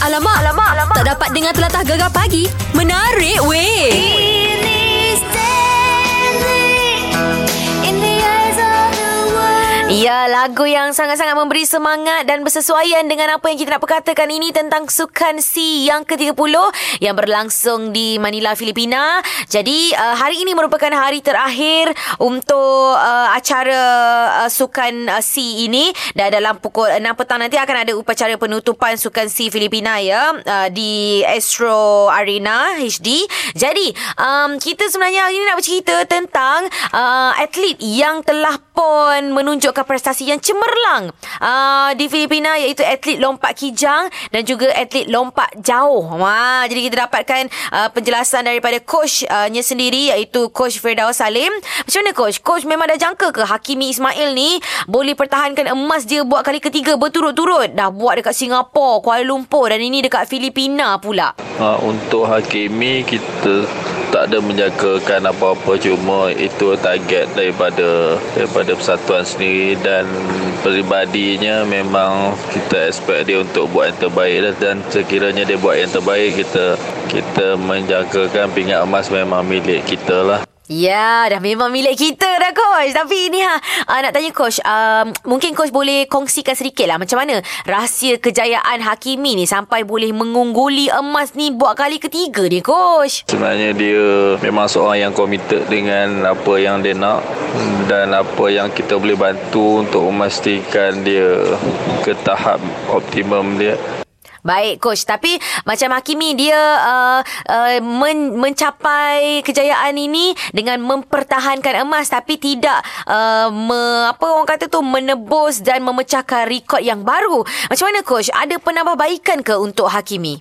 Alamak, alamak, alamak. Tak dapat dengar telatah gegar pagi. Menarik weh. Ya, lagu yang sangat-sangat memberi semangat dan bersesuaian dengan apa yang kita nak perkatakan ini tentang Sukan C yang ke-30 yang berlangsung di Manila, Filipina. Jadi, uh, hari ini merupakan hari terakhir untuk uh, acara uh, Sukan uh, C ini dan dalam pukul 6 petang nanti akan ada upacara penutupan Sukan C Filipina ya uh, di Astro Arena HD. Jadi, um, kita sebenarnya hari ini nak bercerita tentang uh, atlet yang telah pun menunjukkan prestasi yang cemerlang uh, di Filipina iaitu atlet lompat kijang dan juga atlet lompat jauh. Wah, jadi kita dapatkan uh, penjelasan daripada coachnya uh, sendiri iaitu coach Firdaus Salim. Macam mana coach? Coach memang dah jangka ke Hakimi Ismail ni boleh pertahankan emas dia buat kali ketiga berturut-turut? Dah buat dekat Singapura, Kuala Lumpur dan ini dekat Filipina pula. Uh, untuk Hakimi kita tak ada menjagakan apa-apa cuma itu target daripada daripada persatuan sendiri dan peribadinya memang kita expect dia untuk buat yang terbaik dan sekiranya dia buat yang terbaik kita kita menjagakan pingat emas memang milik kita lah Ya, dah memang milik kita dah coach. Tapi ni ha, uh, nak tanya coach, uh, mungkin coach boleh kongsikan sedikit lah macam mana rahsia kejayaan Hakimi ni sampai boleh mengungguli emas ni buat kali ketiga ni coach. Sebenarnya dia memang seorang yang committed dengan apa yang dia nak dan apa yang kita boleh bantu untuk memastikan dia ke tahap optimum dia. Baik coach tapi macam Hakimi dia uh, uh, men- mencapai kejayaan ini dengan mempertahankan emas tapi tidak uh, me- apa orang kata tu menebus dan memecahkan rekod yang baru. Macam mana coach? Ada penambahbaikan ke untuk Hakimi?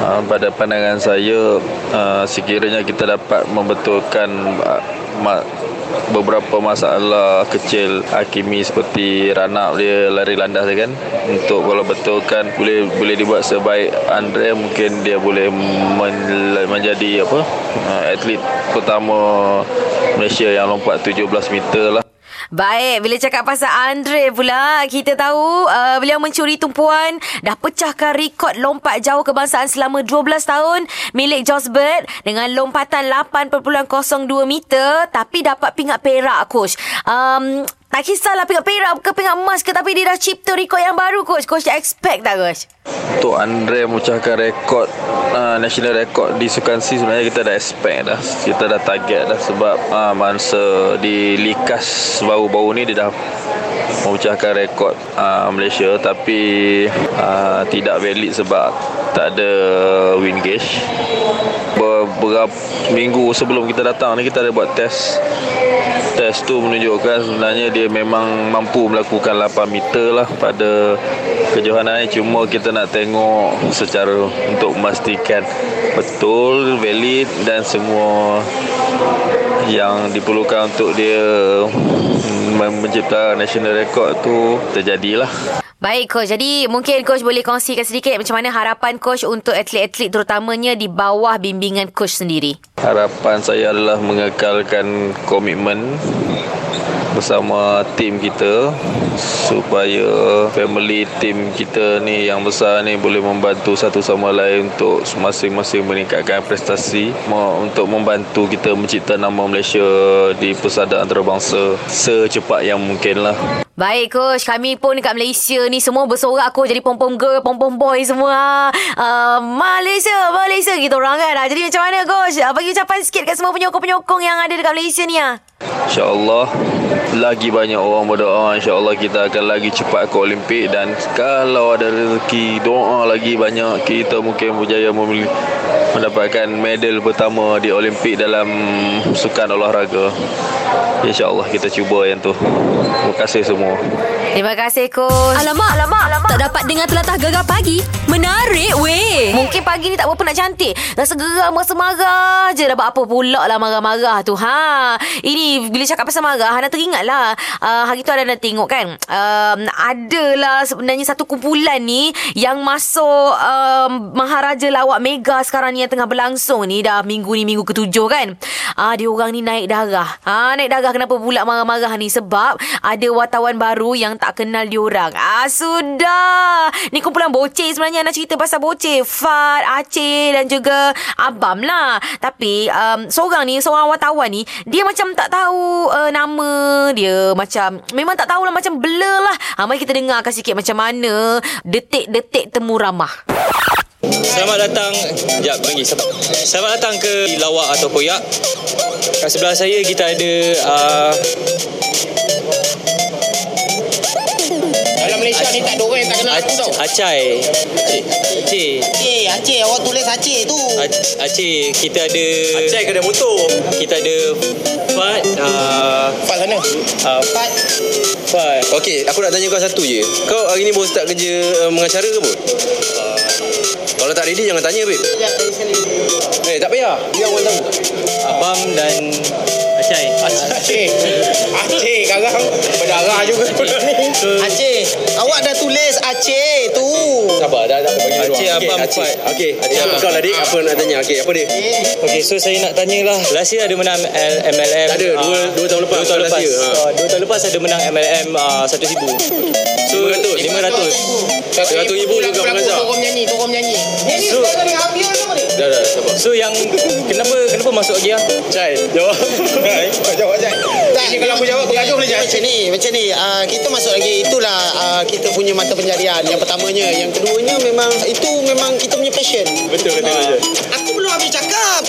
Uh, pada pandangan saya uh, sekiranya kita dapat membetulkan uh, beberapa masalah kecil Hakimi seperti run dia lari landas kan. Untuk kalau betulkan boleh boleh dibuat sebaik Andre mungkin dia boleh men- menjadi apa? Uh, atlet pertama Malaysia yang lompat 17 meter lah Baik, bila cakap pasal Andre pula, kita tahu uh, beliau mencuri tumpuan, dah pecahkan rekod lompat jauh kebangsaan selama 12 tahun milik Josbert dengan lompatan 8.02 meter tapi dapat pingat perak coach. Um, tak kisahlah pingat perak ke pingat emas ke tapi dia dah cipta rekod yang baru coach. Coach expect tak coach? Untuk Andre memecahkan rekod uh, national rekod di Sukan C sebenarnya kita dah expect dah. Kita dah target dah sebab uh, masa di Likas baru-baru ni dia dah memecahkan rekod uh, Malaysia tapi uh, tidak valid sebab tak ada win gauge. Beberapa minggu sebelum kita datang ni kita ada buat test test tu menunjukkan sebenarnya dia memang mampu melakukan 8 meter lah pada kejohanan ni. Cuma kita nak tengok secara untuk memastikan betul valid dan semua yang diperlukan untuk dia mencipta national record tu terjadilah. Baik coach, jadi mungkin coach boleh kongsikan sedikit macam mana harapan coach untuk atlet-atlet terutamanya di bawah bimbingan coach sendiri. Harapan saya adalah mengekalkan komitmen bersama tim kita supaya family tim kita ni yang besar ni boleh membantu satu sama lain untuk masing-masing meningkatkan prestasi untuk membantu kita mencipta nama Malaysia di persada antarabangsa secepat yang mungkin lah. Baik coach, kami pun dekat Malaysia ni semua bersorak aku jadi pom-pom girl, pom-pom boy semua. Uh, Malaysia, Malaysia gitu orang kan. Jadi macam mana coach? Bagi ucapan sikit kat semua penyokong-penyokong yang ada dekat Malaysia ni ah. InsyaAllah Lagi banyak orang berdoa InsyaAllah kita akan lagi cepat ke Olimpik Dan kalau ada rezeki Doa lagi banyak Kita mungkin berjaya memilih Mendapatkan medal pertama di Olimpik Dalam sukan olahraga InsyaAllah kita cuba yang tu Terima kasih semua more. Terima kasih coach Alamak, alamak, alamak. Tak dapat dengar telatah gegar pagi. Menarik weh. Mungkin pagi ni tak berapa nak cantik Rasa geram Rasa marah je Dah buat apa pula lah Marah-marah tu ha. Ini bila cakap pasal marah Hana teringat lah uh, Hari tu ada nak tengok kan um, Adalah sebenarnya Satu kumpulan ni Yang masuk um, Maharaja Lawak Mega Sekarang ni yang tengah berlangsung ni Dah minggu ni Minggu ketujuh kan uh, Dia orang ni naik darah ha, Naik darah kenapa pula marah-marah ni Sebab Ada wartawan baru Yang tak kenal diorang Ah Sudah. Ni kumpulan bocil sebenarnya Nak cerita pasal bocil. Fat, Aceh dan juga Abam lah. Tapi um, seorang ni Seorang wartawan ni Dia macam tak tahu uh, Nama dia. Macam Memang tak tahulah Macam blur lah. Ha, Mari kita dengarkan sikit Macam mana Detik-detik temu ramah. Selamat datang Sekejap selamat, selamat datang ke Lawak atau Koyak. Kat sebelah saya kita ada uh, Malaysia ni tak ada orang yang tak kenal aku tau. Acai Aceh Aceh, Aceh. Awak tulis Aceh tu. Aceh Kita ada Aceh kedai motor. Kita ada Fat uh, Fat sana. uh, Fat. Fat Okey, aku nak tanya kau satu je. Kau hari ni baru start kerja uh, mengacara ke pun? Uh, kalau tak ready jangan tanya, babe. Sekejap, tadi sekali. Eh, tak payah. Biar orang tahu. Abam dan Acai Aceh. Aceh sekarang berdarah juga benda ni. Aceh. Awak dah tulis Aceh tu. Sabar, dah dah bagi ruang. Aceh, Okey, abang, Aceh. Fat. Okey, Aceh, kau dik. Apa nak tanya? Okey, apa dia? Okay, so saya nak tanya lah Last year ada menang MLM Tak ada, ah, dua- dua tahun lepas, Dua tahun lepas ha. Ah, Dua tahun lepas ada menang MLM uh, 1,000 So 500. 500 Seratus ribu juga. Turun menyanyi, turun menyanyi. Ni ni So- sekarang ni? Dah, dah, sabar. So yang Kenapa Kenapa masuk lagi ah? Cai, jawab. Kau jawab, Cai. Tak, Ini kalau aku jawab, bergaduh boleh. Macam ni, macam ni. Uh, kita masuk lagi itulah uh, kita punya mata pencarian. Yang pertamanya, yang keduanya memang itu memang kita punya passion. Betul, kata kau je. Aku belum habis cakap.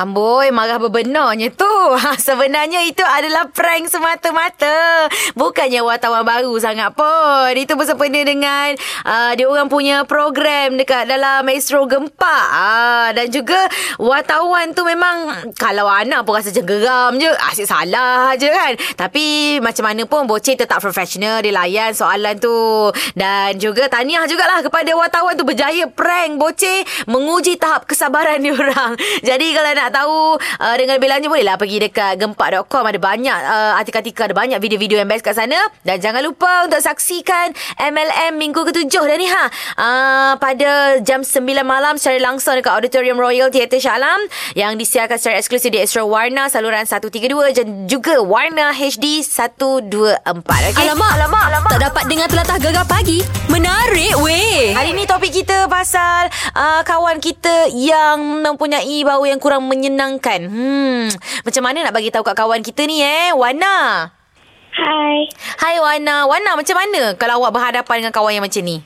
Amboi, marah bebenarnya tu. Ha, sebenarnya itu adalah prank semata-mata. Bukannya wartawan baru sangat pun. Itu bersempena dengan uh, dia orang punya program dekat dalam Maestro Gempa. Uh, dan juga wartawan tu memang kalau anak pun rasa geram je. Asyik salah je kan. Tapi macam mana pun Bocil tetap profesional. Dia layan soalan tu. Dan juga tahniah jugalah kepada wartawan tu berjaya prank Bocil menguji tahap kesabaran dia orang. Jadi kalau nak tahu uh, dengan lebih lanjut bolehlah pergi dekat gempak.com ada banyak uh, artikel-artikel ada banyak video-video yang best kat sana dan jangan lupa untuk saksikan MLM minggu ketujuh dah ni ha uh, pada jam 9 malam secara langsung dekat Auditorium Royal Theatre Shah Alam yang disiarkan secara eksklusif di Astro Warna saluran 132 dan juga Warna HD 124 okay? Alamak, alamak, alamak. Tak dapat dengar telatah gegar pagi. Menarik weh. Hari ni topik kita pasal uh, kawan kita yang mempunyai bau yang kurang menyenangkan. Hmm, macam mana nak bagi tahu kat kawan kita ni eh? Wana. Hai. Hai Wana. Wana macam mana kalau awak berhadapan dengan kawan yang macam ni?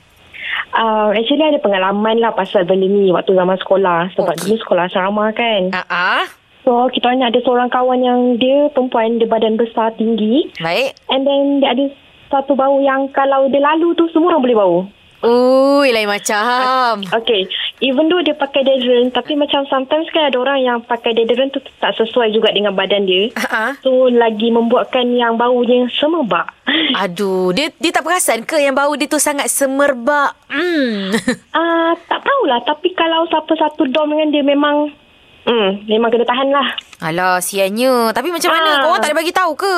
Uh, actually ada pengalaman lah pasal benda ni waktu zaman sekolah. Sebab Okey. dulu sekolah asrama kan. Ah. So kita orang ada seorang kawan yang dia perempuan, dia badan besar, tinggi. Baik. And then dia ada satu bau yang kalau dia lalu tu semua orang boleh bau. Ui, lain macam. Okay. Even though dia pakai deodorant tapi macam sometimes kan ada orang yang pakai deodorant tu tak sesuai juga dengan badan dia. Ah. So lagi membuatkan yang baunya semerbak. Aduh, dia dia tak perasan ke yang bau dia tu sangat semerbak? Hmm. Ah, tak tahulah tapi kalau siapa satu dorm dengan dia memang hmm, memang kena tahan lah. Alah, sianya. Tapi macam mana? Ah. Korang tak ada bagi tahu ke?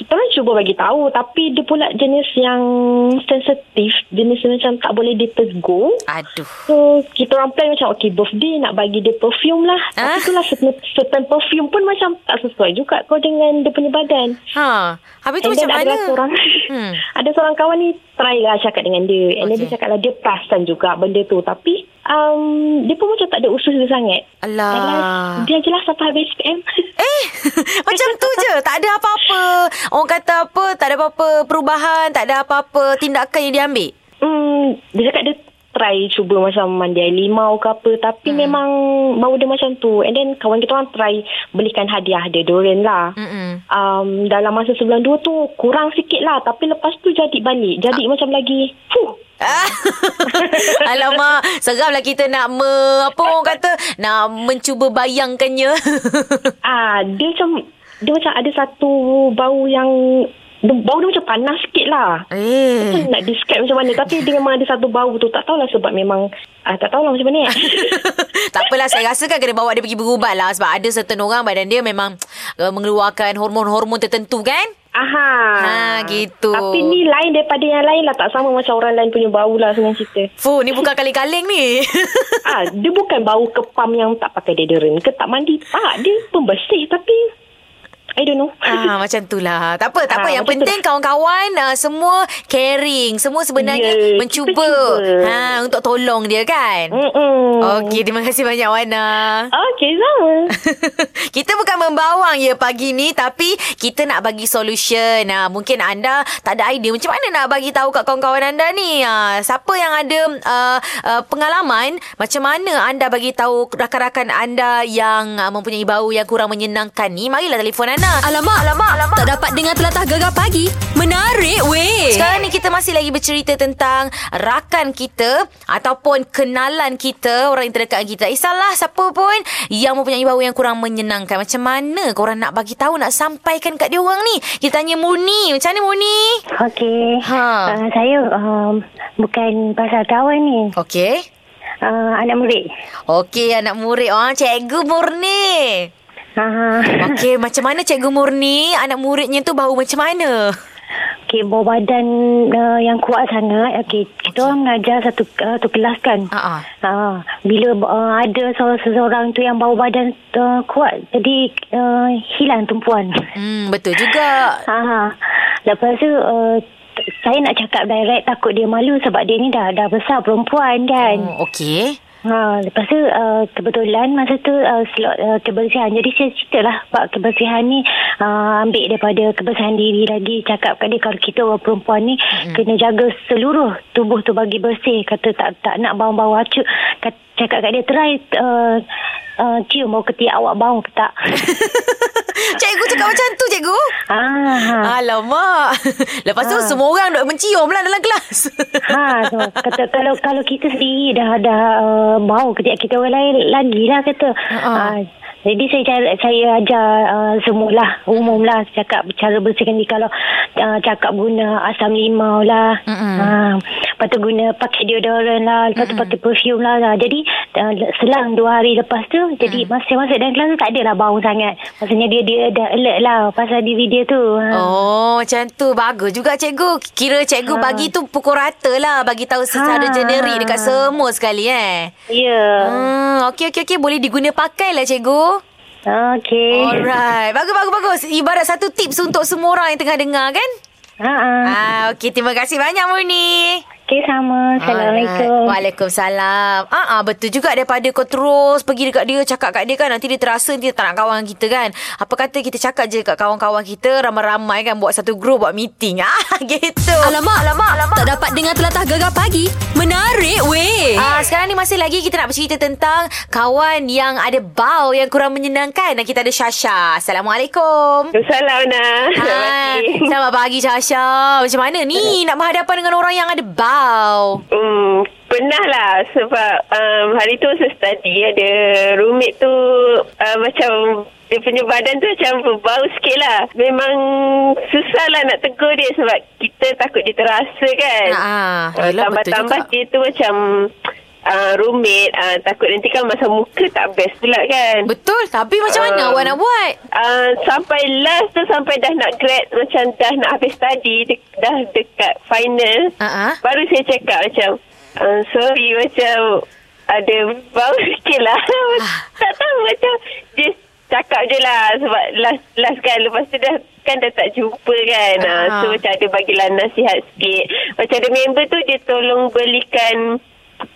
Kita orang cuba bagi tahu tapi dia pula jenis yang sensitif, jenis macam tak boleh ditegur. Aduh. So kita orang plan macam okay birthday nak bagi dia perfume lah. Ah. Tapi itulah certain, certain perfume pun macam tak sesuai juga kau dengan dia punya badan. Ha. Habis tu And macam mana? ada seorang Hmm. ada seorang kawan ni try lah cakap dengan dia. And then Okay. dia cakap lah dia perasan juga benda tu. Tapi um, dia pun macam tak ada usus dia sangat. Alah. Last, dia jelas sampai habis SPM. Eh, macam tu je. Tak ada apa-apa. Orang kata apa, tak ada apa-apa perubahan, tak ada apa-apa tindakan yang diambil. Hmm, dia cakap dia try cuba macam mandi air limau ke apa tapi hmm. memang bau dia macam tu and then kawan kita orang try belikan hadiah dia deodorant lah Mm-mm. Um, dalam masa sebulan dua tu kurang sikit lah tapi lepas tu jadi balik jadi macam lagi fuh Ah. Alamak, seramlah kita nak me, apa orang kata, nak mencuba bayangkannya. ah dia macam dia macam ada satu bau yang bau dia macam panas sikit lah eh. Macam nak describe macam mana Tapi dia memang ada satu bau tu Tak tahulah sebab memang ah, Tak tahulah macam mana tak apalah saya rasa kan kena bawa dia pergi berubat lah sebab ada certain orang badan dia memang uh, mengeluarkan hormon-hormon tertentu kan Aha. Ha, gitu. Tapi ni lain daripada yang lain lah. Tak sama macam orang lain punya bau lah senang cerita. Fu ni bukan kaleng-kaleng ni ah, dia bukan bau kepam yang tak pakai deodorant ke tak mandi. Tak, dia pembersih tapi I don't know. Ah macam tu lah. Tak apa, tak apa. Ah, Yang macam penting kawan-kawan uh, semua caring, semua sebenarnya Ya, mencuba cuba. ha untuk tolong dia kan. Mm-mm. Okey, terima kasih banyak Wana. Okey, sama. kita bukan membawang ya pagi ni tapi kita nak bagi solution. Ha, mungkin anda tak ada idea macam mana nak bagi tahu kat kawan-kawan anda ni. Ha, siapa yang ada uh, uh, pengalaman macam mana anda bagi tahu rakan-rakan anda yang uh, mempunyai bau yang kurang menyenangkan ni. Marilah telefon anda. Alamak, alamak, alamak. Tak dapat dengar telatah gegar pagi. Menarik weh. Sekarang ni kita masih lagi bercerita tentang rakan kita ataupun kenalan kita, orang yang terdekat kita. Eh salah siapa pun yang mempunyai bau yang kurang menyenangkan. Macam mana korang nak bagi tahu, nak sampaikan kat dia orang ni? Kita tanya Murni. Macam mana Murni? Okey. Ha. Uh, saya um, bukan pasal kawan ni. Okey. Uh, anak murid. Okey, anak murid. Oh, cikgu Murni. Ha. Okey, macam mana cikgu Murni? Anak muridnya tu bau macam mana? Okey, bau badan uh, yang kuat sangat. Okey, kita orang mengajar satu uh, satu kelas kan. Ha ah. Uh, bila uh, ada seorang, seseorang tu yang bau badan uh, kuat, jadi uh, hilang tumpuan. Hmm, betul juga. Ha. Lepas tu uh, saya nak cakap direct takut dia malu sebab dia ni dah dah besar perempuan kan. Oh, okey. Ha, lepas tu uh, kebetulan masa tu uh, slot uh, kebersihan. Jadi saya ceritalah bab kebersihan ni uh, ambil daripada kebersihan diri lagi. Cakap kat dia kalau kita orang perempuan ni mm-hmm. kena jaga seluruh tubuh tu bagi bersih. Kata tak tak nak bau-bau acuh. Kat, cakap kat dia try uh, uh, cium bau ketiak awak bau ke tak. Cikgu cakap macam tu, cikgu? ah, ha. Alamak. Lepas tu Ha. semua orang duk mencium lah dalam kelas. Ha, so, kata kalau kalau kita sendiri dah dah uh, bau ketiak kita orang lain lagi lah kata. Ha-ha. Uh, jadi saya cara, saya ajar uh, semualah umum lah cakap cara bersihkan diri kalau uh, cakap guna asam limau lah. Ha, lepas tu guna pakai deodorant lah, lepas tu pakai perfume lah. lah. Jadi uh, selang dua hari lepas tu jadi masa masuk dalam kelas tu tak adalah bau sangat. Maksudnya dia dia dah alert lah pasal diri dia tu. Ha. Oh, macam tu. Bagus juga cikgu. Kira cikgu Ha. bagi tu pukul rata lah. Bagi tahu secara Ha. generik dekat semua sekali eh. Ya. Hmm, okey, okey, okey. Boleh diguna pakai lah cikgu. Okey. Alright. Bagus, bagus, bagus. Ibarat satu tips untuk semua orang yang tengah dengar kan? Ha ah. Ah, okey. Terima kasih banyak, Murni. Okey sama. Assalamualaikum. Alright. Waalaikumsalam. Ah, ah betul juga daripada kau terus pergi dekat dia, cakap kat dia kan nanti dia terasa dia tak nak kawan dengan kita kan. Apa kata kita cakap je kat kawan-kawan kita ramai-ramai kan buat satu group buat meeting. Ah, gitu. Alamak, alamak, alamak. Tak dapat dengar telatah gegar pagi. Menarik weh. Ah, sekarang ni masih lagi kita nak bercerita tentang kawan yang ada bau yang kurang menyenangkan dan kita ada Syasha. Assalamualaikum. Salam Nah. Hai. Selamat pagi Syasha. Macam mana ni nak berhadapan dengan orang yang ada bau? Hmm, pernah lah sebab um, hari tu saya study ada roommate tu uh, macam dia punya badan tu macam berbau sikit lah. Memang susah lah nak tegur dia sebab kita takut dia terasa kan. Ah, Uh, tambah-tambah dia tu macam uh, roommate uh, takut nanti kan masa muka tak best pula kan. Betul. Tapi macam mana Um, awak nak buat? Uh, sampai last tu sampai dah nak grad macam dah nak habis study de- dah dekat final ah. baru saya cakap macam uh, sorry macam ada bau sikit lah tak tahu macam just cakap je lah sebab last last kan lepas tu dah kan dah tak jumpa kan uh, Ah. so macam ada bagilah nasihat sikit macam ada member tu dia tolong belikan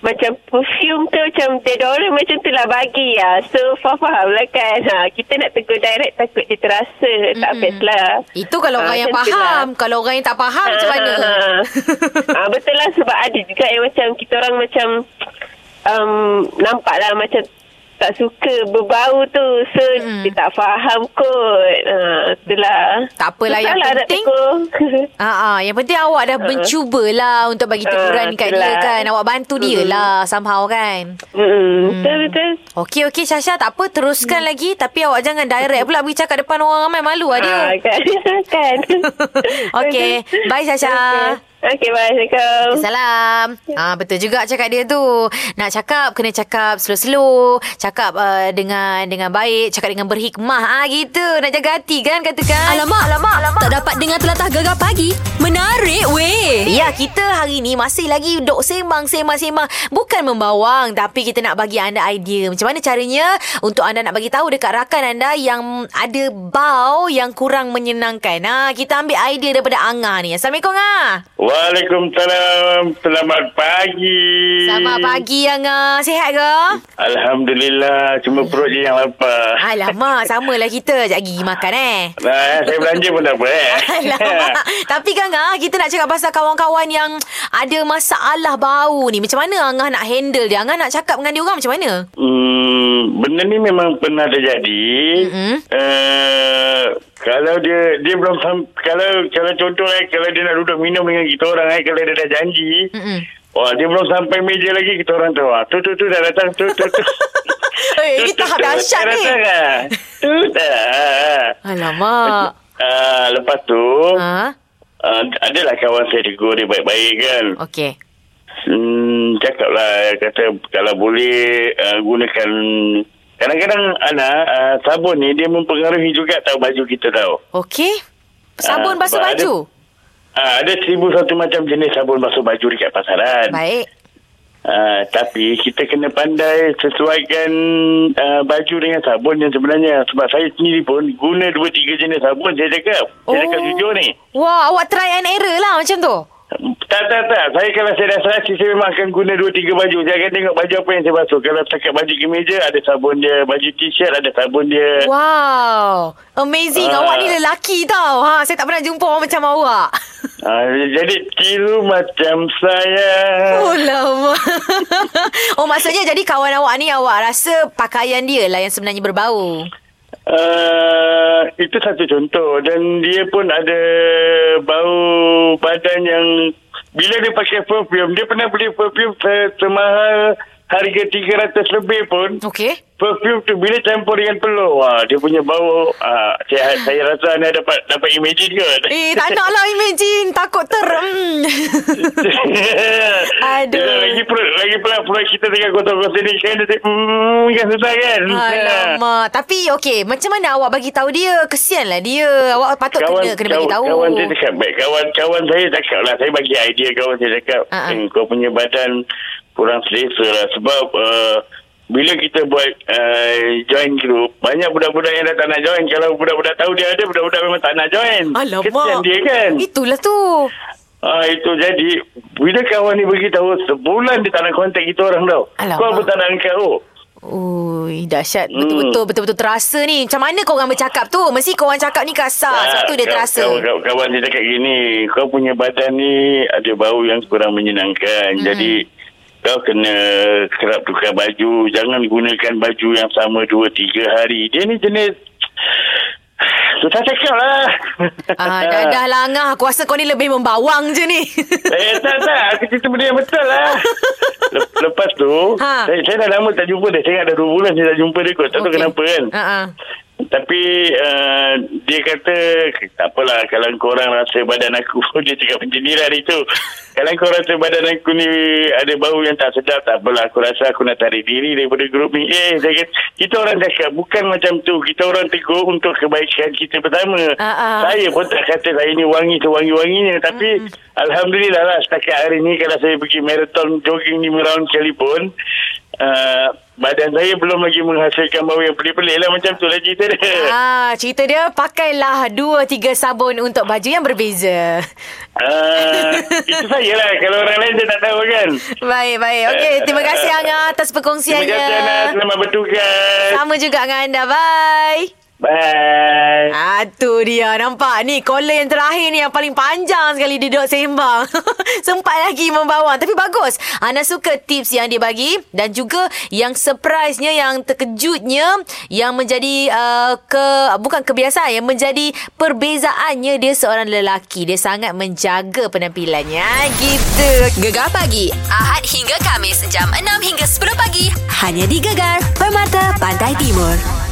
macam perfume ke macam deodorant macam tu lah bagi lah. So faham lah kan. Ha, kita nak tegur direct takut dia terasa. Mm-hmm. Tak best lah. Itu kalau Ah, orang yang tu faham. Kalau orang yang tak faham macam mana? ah, betul lah sebab ada juga yang macam kita orang macam um, nampak lah macam tak suka berbau tu. So Mm. dia tak faham kot. Ha, itulah. Tak apalah, yang lah penting-. Ah, ah, yang penting awak dah mencubalah untuk bagi teguran Ah, kat dia kan. Awak bantu dia lah somehow kan. Mm, Betul betul. Okey, okey Syasha. Tak apa, teruskan lagi. Tapi awak jangan direct pula pergi cakap depan orang ramai. Malu lah dia. Ah, kan. kan. Okey. Bye, Syasha. Okay. Okey, bye. Assalamualaikum. Salam. Ah betul juga cakap dia tu. Nak cakap kena cakap slow-slow, cakap uh, dengan dengan baik, cakap dengan berhikmah ah gitu. Nak jaga hati kan katakan. Alamak, alamak, alamak. Tak dapat dengar telatah gegar pagi. Menarik weh. Ya, kita hari ni masih lagi dok sembang, sembang, sembang. Bukan membawang, tapi kita nak bagi anda idea. Macam mana caranya untuk anda nak bagi tahu dekat rakan anda yang ada bau yang kurang menyenangkan. Ha, kita ambil idea daripada Angah ni. Assalamualaikum, Angah. Waalaikumsalam. Selamat pagi. Selamat pagi, Angah. Sihat ke? Alhamdulillah. Cuma perut je yang lapar. Alamak, samalah kita. Sekejap gigi makan eh. Nah, saya belanja pun tak apa eh. Alamak. Tapi kan Angah, kita nak cakap pasal kawan-kawan yang ada masalah bau ni. Macam mana Angah nak handle dia? Angah nak cakap dengan dia orang macam mana? Hmm, benda ni memang pernah terjadi. Mm-mm. Uh, kalau dia dia belum kalau kalau contoh eh kalau dia nak duduk minum dengan kita orang eh kalau dia dah janji. Mm-mm. Wah, dia belum sampai meja lagi kita orang tahu. ah, Tu tu tu dah datang tu tu tu. Eh, ini Tu, tu, tahap tu, dahsyat dah ni. datang, ah. Tu dah. Alamak. Ah, lepas tu Ha? uh, adalah kawan saya tegur dia baik-baik kan. Okey. Hmm, cakap lah kata kalau boleh uh, gunakan kadang-kadang anak uh, sabun ni dia mempengaruhi juga tahu baju kita tahu. Okey. Sabun Ah, basuh ada- baju. Uh, ada seribu satu macam jenis sabun basuh baju dekat pasaran. Baik. Uh, tapi kita kena pandai sesuaikan uh, baju dengan sabun yang sebenarnya. Sebab saya sendiri pun guna dua tiga jenis sabun saya cakap. Saya cakap Oh. jujur ni. Wah, awak try and error lah macam tu. Tak, tak, tak. Saya kalau saya dah serasi, saya memang akan guna dua, tiga baju. Saya akan tengok baju apa yang saya basuh. Kalau setakat baju kemeja, ada sabun dia. Baju t-shirt, ada sabun dia. Wow. Amazing. Ah. Awak ni lelaki tau. Ha, saya tak pernah jumpa orang macam awak. Ah, jadi, tiru macam saya. Oh lama. oh maksudnya jadi kawan awak ni awak rasa pakaian dia lah yang sebenarnya berbau. Uh, itu satu contoh. Dan dia pun ada bau badan yang... Bila dia pakai perfume, dia pernah beli perfume semahal harga 300 lebih pun. Okey. perfume tu bila campur dengan telur? Wah dia punya bau ah, saya saya rasa anda dapat dapat imagine ke? Eh tak nak lah imagine. Takut ter hmm. Aduh. lagi perut lagi pula perut kita tengah kotor-kotor ni kan dia hmm kan susah kan? Alamak. Tapi okey Macam mana awak bagi tahu dia? Kesian lah dia. Awak patut kawan, kena Kena bagi kawan, tahu. kawan saya cakap baik kawan kawan saya cakap lah. Saya bagi idea kawan saya cakap hmm, kau punya badan kurang selesa lah sebab uh, bila kita buat uh, join group banyak budak-budak yang dah tak nak join kalau budak-budak tahu dia ada budak-budak memang tak nak join Alamak kesian dia kan Itulah tu Ah itu jadi bila kawan ni beritahu sebulan dia tak nak kontak kita orang tau. Alamak. Kau pun tak nak angkat oh. Ui, dahsyat. Hmm. Betul-betul betul-betul terasa ni. Macam mana kau orang bercakap tu? Mesti kau orang cakap ni kasar. Sebab tu dia terasa. Kawan, kawan, kawan dia cakap gini, kau punya badan ni ada bau yang kurang menyenangkan. Hmm. Jadi kau kena kerap tukar baju. Jangan gunakan baju yang sama dua tiga hari. Dia ni jenis susah cakap lah. Ah, dah, dah lah Angah. Aku rasa kau ni lebih membawang je ni. Eh, tak, tak. Aku cerita benda yang betul lah. Lep- Lepas tu, Ha. saya, saya dah lama tak jumpa dia. Saya dah dua bulan saya tak jumpa dia kot. Tak tahu Okey. kenapa kan. Ah. Tapi uh, dia kata tak apalah kalau korang rasa badan aku dia cakap macam ni lah hari tu. Kalau kau rasa badan aku ni ada bau yang tak sedap tak apalah aku rasa aku nak tarik diri daripada grup ni. Eh saya kata, kita orang cakap bukan macam tu. Kita orang tegur untuk kebaikan kita pertama. Ah, ah. Saya pun tak kata saya ni wangi sewangi-wanginya tapi alhamdulillah lah setakat hari ni kalau saya pergi marathon jogging 5 round sekalipun Uh, badan saya belum lagi menghasilkan bau yang pelik-pelik lah macam tu lah cerita dia. Ah, cerita dia pakailah dua tiga sabun untuk baju yang berbeza. Uh, itu saya lah. Kalau orang lain saya tak tahu kan. Baik, baik. Okey, terima kasih Angah atas Terima perkongsiannya. kasih Ana. Selamat bertugas. Sama juga dengan anda. Bye. Bye. Ah, tu dia. Nampak ni caller yang terakhir ni yang paling panjang sekali dia duduk sembang. Sempat lagi membawang. Tapi bagus. Ana suka tips yang dia bagi dan juga yang surprise-nya, yang terkejutnya, yang menjadi uh, ke bukan kebiasaan, yang menjadi perbezaannya dia seorang lelaki. Dia sangat menjaga penampilannya. Ah, Gitu. Gegar pagi Ahad hingga Kamis jam 6 hingga 10 pagi hanya di Gegar Permata Pantai Timur.